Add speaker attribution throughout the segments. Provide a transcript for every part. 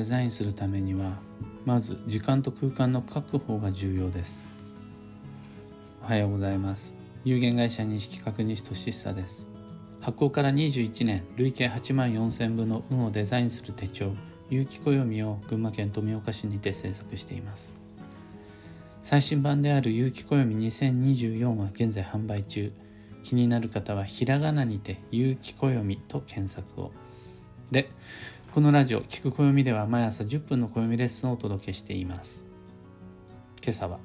Speaker 1: デザインするためにはまず時間と空間の確保が重要です。おはようございます。有限会社認識確認士としさです。発行から21年累計8万4000部の運をデザインする手帳有機暦を群馬県富岡市にて制作しています。最新版である有機暦2024は現在販売中。気になる方はひらがなにて有機暦と検索を。でこのラジオ聞く暦では毎朝10分の暦レッスンをお届けしています。今朝は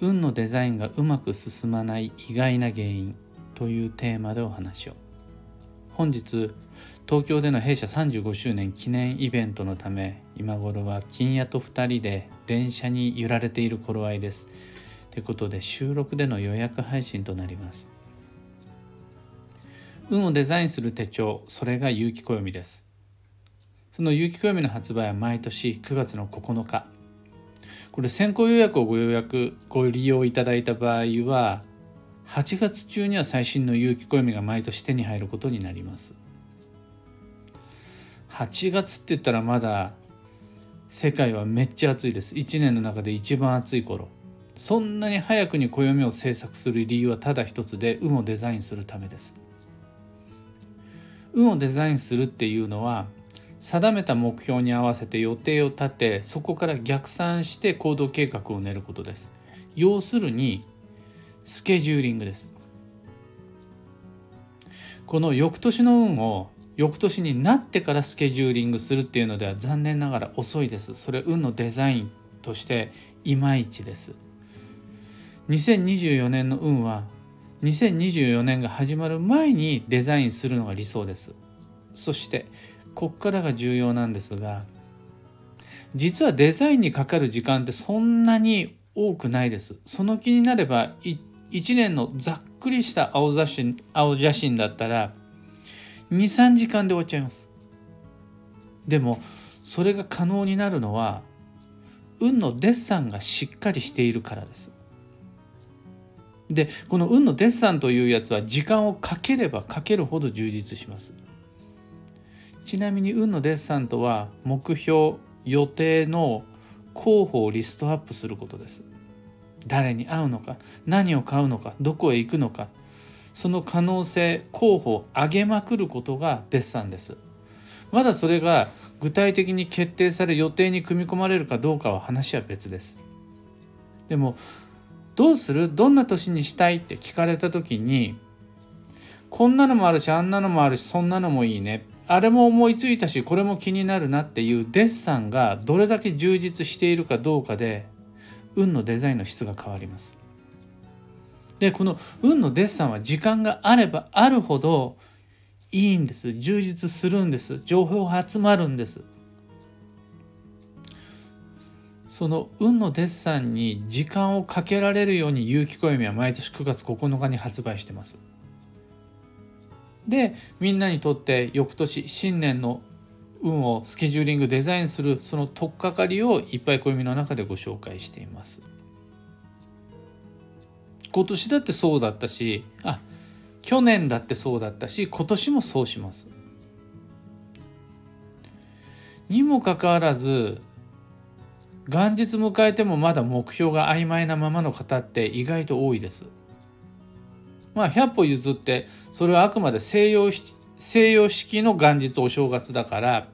Speaker 1: 運のデザインがうまく進まない意外な原因というテーマでお話を。本日東京での弊社35周年記念イベントのため今頃は金谷と2人で電車に揺られている頃合いです。ということで収録での予約配信となります。運をデザインする手帳それが有機暦です。その有機暦の発売は毎年9月の9日。これ先行予約をご予約ご利用いただいた場合は8月中には最新の有機暦が毎年手に入ることになります。8月って言ったらまだ世界はめっちゃ暑いです。1年の中で一番暑い頃。そんなに早くに暦を制作する理由はただ一つで運をデザインするためです。運をデザインするっていうのは定めた目標に合わせて予定を立てそこから逆算して行動計画を練ることです。要するにスケジューリングです。この翌年の運を翌年になってからスケジューリングするっていうのでは残念ながら遅いです。それ運のデザインとしていまいちです。2024年の運は2024年が始まる前にデザインするのが理想です。そしてこっからが重要なんですが実はデザインにかかる時間ってそんなに多くないです。その気になれば1年のざっくりした青写真青写真だったら23時間で終わっちゃいます。でもそれが可能になるのは運のデッサンがしっかりしているからです。でこの運のデッサンというやつは時間をかければかけるほど充実します。ちなみに運のデッサンとは目標予定の候補をリストアップすることです。誰に会うのか何を買うのかどこへ行くのかその可能性候補を上げまくることがデッサンです。まだそれが具体的に決定され予定に組み込まれるかどうかは話は別です。でもどうするどんな年にしたいって聞かれた時にこんなのもあるしあんなのもあるしそんなのもいいね。あれも思いついたしこれも気になるなっていうデッサンがどれだけ充実しているかどうかで運のデザインの質が変わります。でこの運のデッサンは時間があればあるほどいいんです。充実するんです。情報が集まるんです。その運のデッサンに時間をかけられるように有機暦は毎年9月9日に発売してます。でみんなにとって翌年新年の運をスケジューリングデザインするその取っかかりをいっぱい暦の中でご紹介しています。今年だってそうだったしあ去年だってそうだったし今年もそうします。にもかかわらず元日迎えてもまだ目標が曖昧なままの方って意外と多いです。まあ100歩譲ってそれはあくまで西洋西洋式の元日お正月だから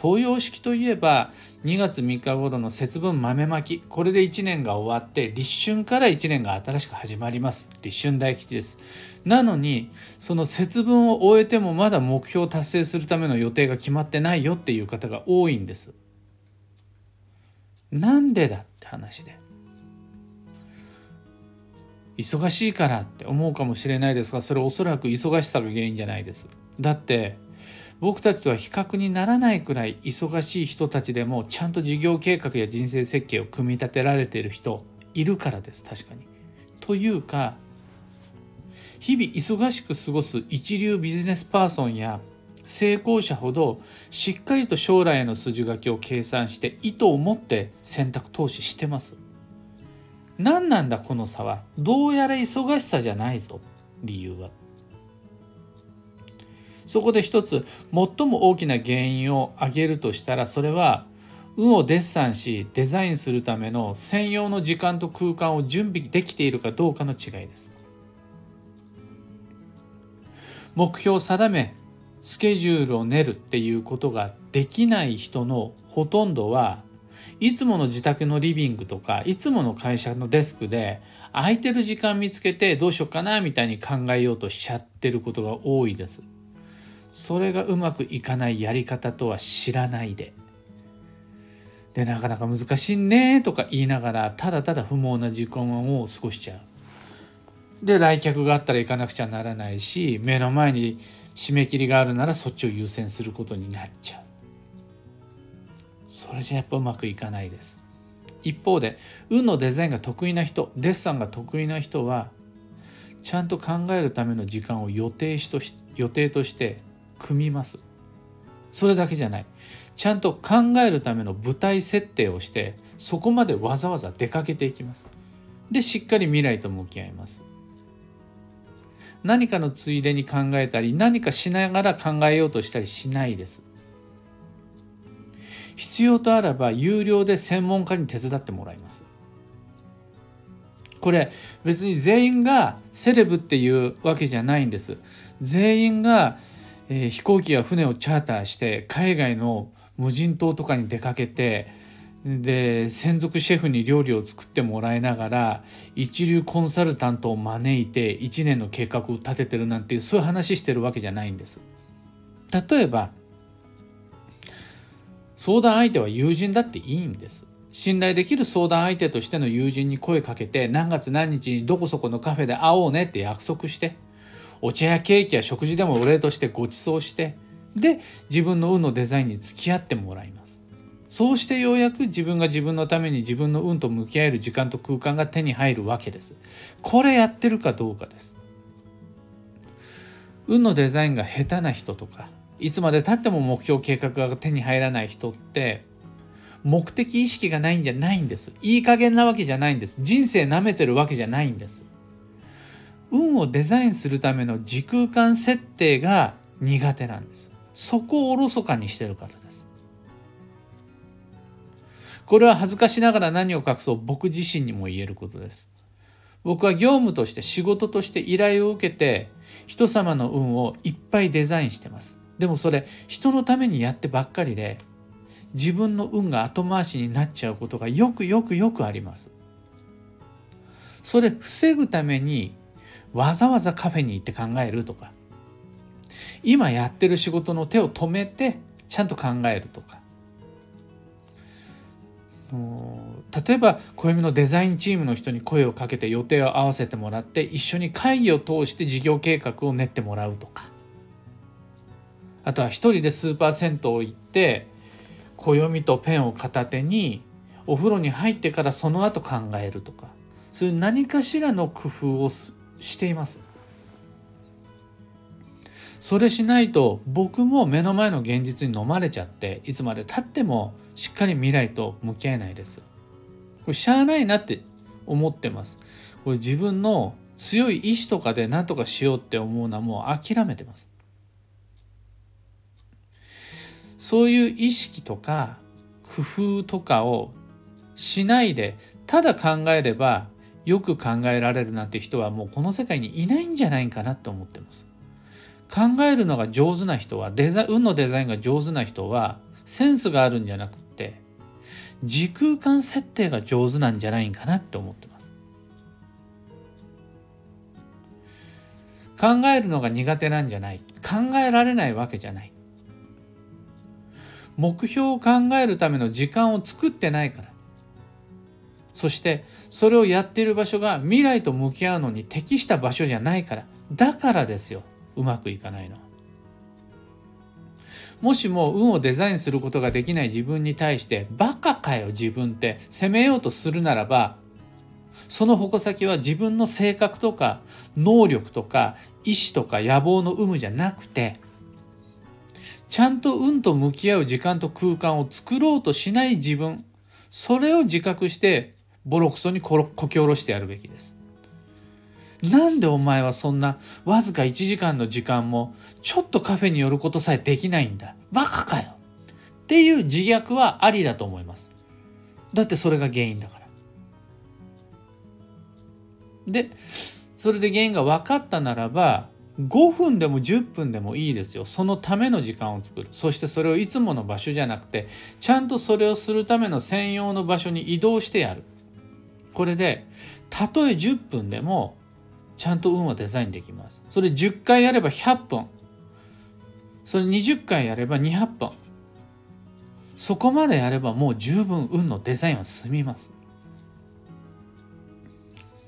Speaker 1: 東洋式といえば2月3日頃の節分豆まきこれで1年が終わって立春から1年が新しく始まります。立春大吉です。なのにその節分を終えてもまだ目標を達成するための予定が決まってないよっていう方が多いんです。なんでだって話で。忙しいからって思うかもしれないですがそれおそらく忙しさが原因じゃないですだって僕たちとは比較にならないくらい忙しい人たちでもちゃんと事業計画や人生設計を組み立てられている人いるからです確かに。というか日々忙しく過ごす一流ビジネスパーソンや成功者ほどしっかりと将来への筋書きを計算して意図を持って選択投資してます。何なんだこの差は？どうやら忙しさじゃないぞ。理由は。そこで一つ最も大きな原因を挙げるとしたらそれは運をデッサンしデザインするための専用の時間と空間を準備できているかどうかの違いです。目標を定めスケジュールを練るっていうことができない人のほとんどはいつもの自宅のリビングとかいつもの会社のデスクで空いてる時間見つけてどうしようかなみたいに考えようとしちゃってることが多いです。それがうまくいかないやり方とは知らないで。でなかなか難しいねとか言いながらただただ不毛な時間を過ごしちゃう。で来客があったら行かなくちゃならないし目の前に締め切りがあるならそっちを優先することになっちゃう。それじゃやっぱうまくいかないです。一方で運のデザインが得意な人デッサンが得意な人はちゃんと考えるための時間を予定しとし予定として組みます。それだけじゃない。ちゃんと考えるための舞台設定をしてそこまでわざわざ出かけていきます。でしっかり未来と向き合います。何かのついでに考えたり何かしながら考えようとしたりしないです。必要とあらば有料で専門家に手伝ってもらいますこれ別に全員がセレブっていうわけじゃないんです全員がえー、飛行機や船をチャーターして海外の無人島とかに出かけてで専属シェフに料理を作ってもらいながら一流コンサルタントを招いて1年の計画を立ててるなんていうそういう話してるわけじゃないんです。例えば相談相手は友人だっていいんです。信頼できる相談相手としての友人に声かけて何月何日にどこそこのカフェで会おうねって約束してお茶やケーキや食事でもお礼としてご馳走してで自分の運のデザインに付き合ってもらいます。そうしてようやく自分が自分のために自分の運と向き合える時間と空間が手に入るわけです。これやってるかどうかです。運のデザインが下手な人とかいつまでたっても目標計画が手に入らない人って目的意識がないんじゃないんです。いい加減なわけじゃないんです。人生なめてるわけじゃないんです。運をデザインするための時空間設定が苦手なんです。そこをおろそかにしてるからです。これは恥ずかしながら何を隠そう。僕自身にも言えることです。僕は業務として仕事として依頼を受けて人様の運をいっぱいデザインしてます。でもそれ人のためにやってばっかりで自分の運が後回しになっちゃうことがよくよくよくあります。それ防ぐためにわざわざカフェに行って考えるとか今やってる仕事の手を止めてちゃんと考えるとか。例えば暦のデザインチームの人に声をかけて予定を合わせてもらって一緒に会議を通して事業計画を練ってもらうとか。あとは一人でスーパー銭湯行って暦とペンを片手にお風呂に入ってからその後考えるとかそういう何かしらの工夫をしています。それしないと僕も目の前の現実に飲まれちゃっていつまでたってもしっかり未来と向き合えないです。これしゃあないなって思ってます。これ自分の強い意志とかで何とかしようって思うのはもう諦めてます。そういう意識とか工夫とかをしないでただ考えればよく考えられるなんて人はもうこの世界にいないんじゃないかなと思ってます。考えるのが上手な人はデザ運のデザインが上手な人はセンスがあるんじゃなくて時空間設定が上手なんじゃないかなって思ってます。考えるのが苦手なんじゃない考えられないわけじゃない目標を考えるための時間を作ってないから。そしてそれをやっている場所が未来と向き合うのに適した場所じゃないから。だからですよ。うまくいかないの。もしも運をデザインすることができない自分に対してバカかよ自分って。責めようとするならばその矛先は自分の性格とか能力とか意志とか野望の有無じゃなくてちゃんと運と向き合う時間と空間を作ろうとしない自分それを自覚してボロクソにこき下ろしてやるべきです。なんでお前はそんなわずか1時間の時間もちょっとカフェに寄ることさえできないんだ。バカかよ。っていう自虐はありだと思います。だってそれが原因だから。でそれで原因が分かったならば5分でも10分でもいいですよ。そのための時間を作る。そしてそれをいつもの場所じゃなくてちゃんとそれをするための専用の場所に移動してやる。これでたとえ10分でもちゃんと運はデザインできます。それ10回やれば100分それ20回やれば200分そこまでやればもう十分運のデザインは進みます。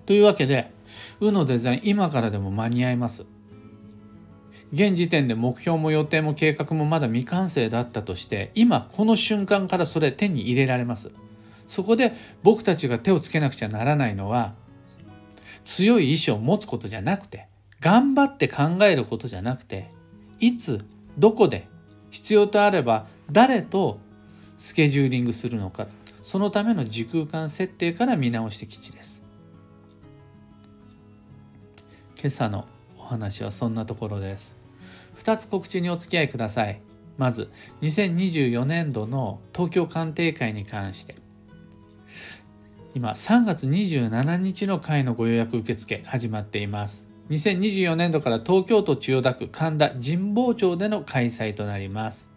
Speaker 1: というわけで運のデザイン今からでも間に合います。現時点で目標も予定も計画もまだ未完成だったとして今この瞬間からそれ手に入れられます。そこで僕たちが手をつけなくちゃならないのは強い意志を持つことじゃなくて頑張って考えることじゃなくていつどこで必要とあれば誰とスケジューリングするのかそのための時空間設定から見直して基地です。今朝のお話はそんなところです。2つ告知にお付き合いください。まず2024年度の東京鑑定会に関して。今3月27日の会のご予約受付始まっています。2024年度から東京都千代田区神田神保町での開催となります。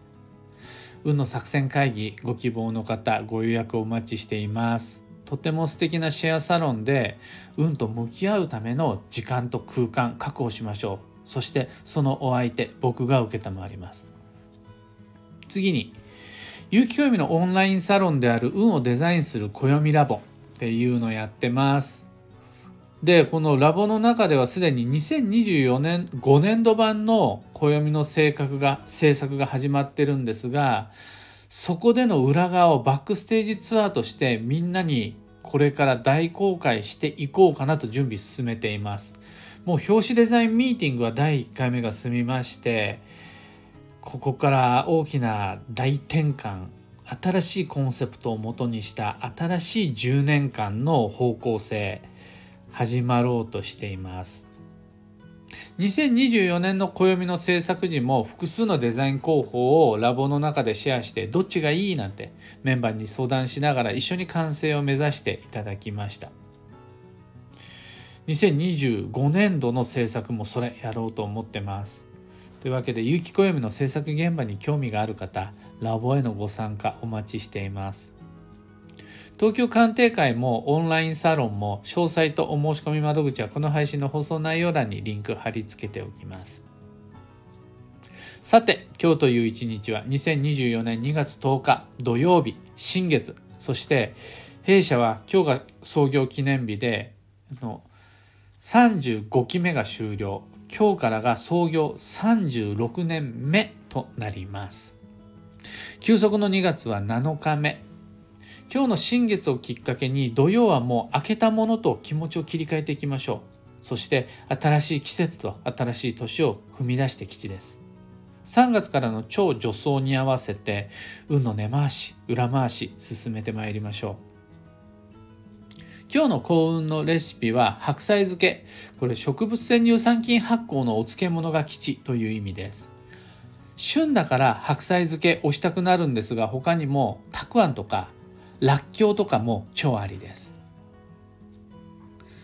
Speaker 1: 運の作戦会議ご希望の方ご予約お待ちしています。とても素敵なシェアサロンで運と向き合うための時間と空間確保しましょう。そしてそのお相手僕が承ります次に有機暦のオンラインサロンである運をデザインする暦ラボっていうのをやってますでこのラボの中ではすでに2024年5年度版の暦の性格が制作が始まってるんですがそこでの裏側をバックステージツアーとしてみんなにこれから大公開していこうかなと準備進めています。もう表紙デザインミーティングは第1回目が済みましてここから大きな大転換新しいコンセプトをもとにした新しい10年間の方向性始まろうとしています。2024年の暦の制作時も複数のデザイン候補をラボの中でシェアしてどっちがいいなんてメンバーに相談しながら一緒に完成を目指していただきました。2025年度の制作もそれやろうと思ってます。というわけで有機暦の制作現場に興味がある方ラボへのご参加お待ちしています。東京鑑定会もオンラインサロンも詳細とお申し込み窓口はこの配信の放送内容欄にリンク貼り付けておきます。さて今日という一日は2024年2月10日土曜日新月そして弊社は今日が創業記念日での35期目が終了。今日からが創業36年目となります。休息の2月は7日目。今日の新月をきっかけに土曜はもう明けたものと気持ちを切り替えていきましょう。そして新しい季節と新しい年を踏み出して吉です。3月からの超助走に合わせて運の根回し裏回し進めてまいりましょう。今日の幸運のレシピは白菜漬け。これ植物性乳酸菌発酵のお漬物が吉という意味です。旬だから白菜漬け押したくなるんですが他にもたくあんとからっきょうとかも超ありです。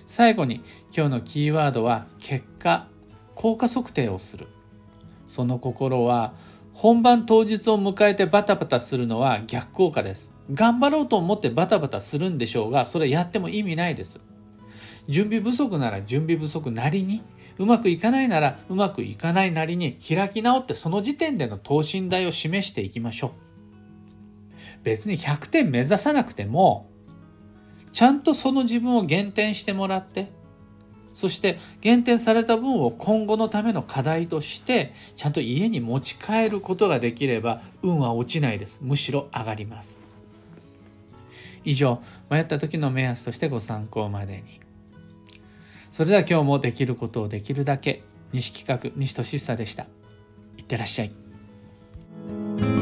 Speaker 1: 最後に今日のキーワードは結果効果測定をする。その心は本番当日を迎えてバタバタするのは逆効果です。頑張ろうと思ってバタバタするんでしょうがそれやっても意味ないです。準備不足なら準備不足なりにうまくいかないならうまくいかないなりに開き直ってその時点での等身大を示していきましょう。別に100点目指さなくてもちゃんとその自分を減点してもらってそして減点された分を今後のための課題としてちゃんと家に持ち帰ることができれば運は落ちないです。むしろ上がります。以上迷った時の目安としてご参考までに。それでは今日もできることをできるだけ西企画西俊久でした。いってらっしゃい。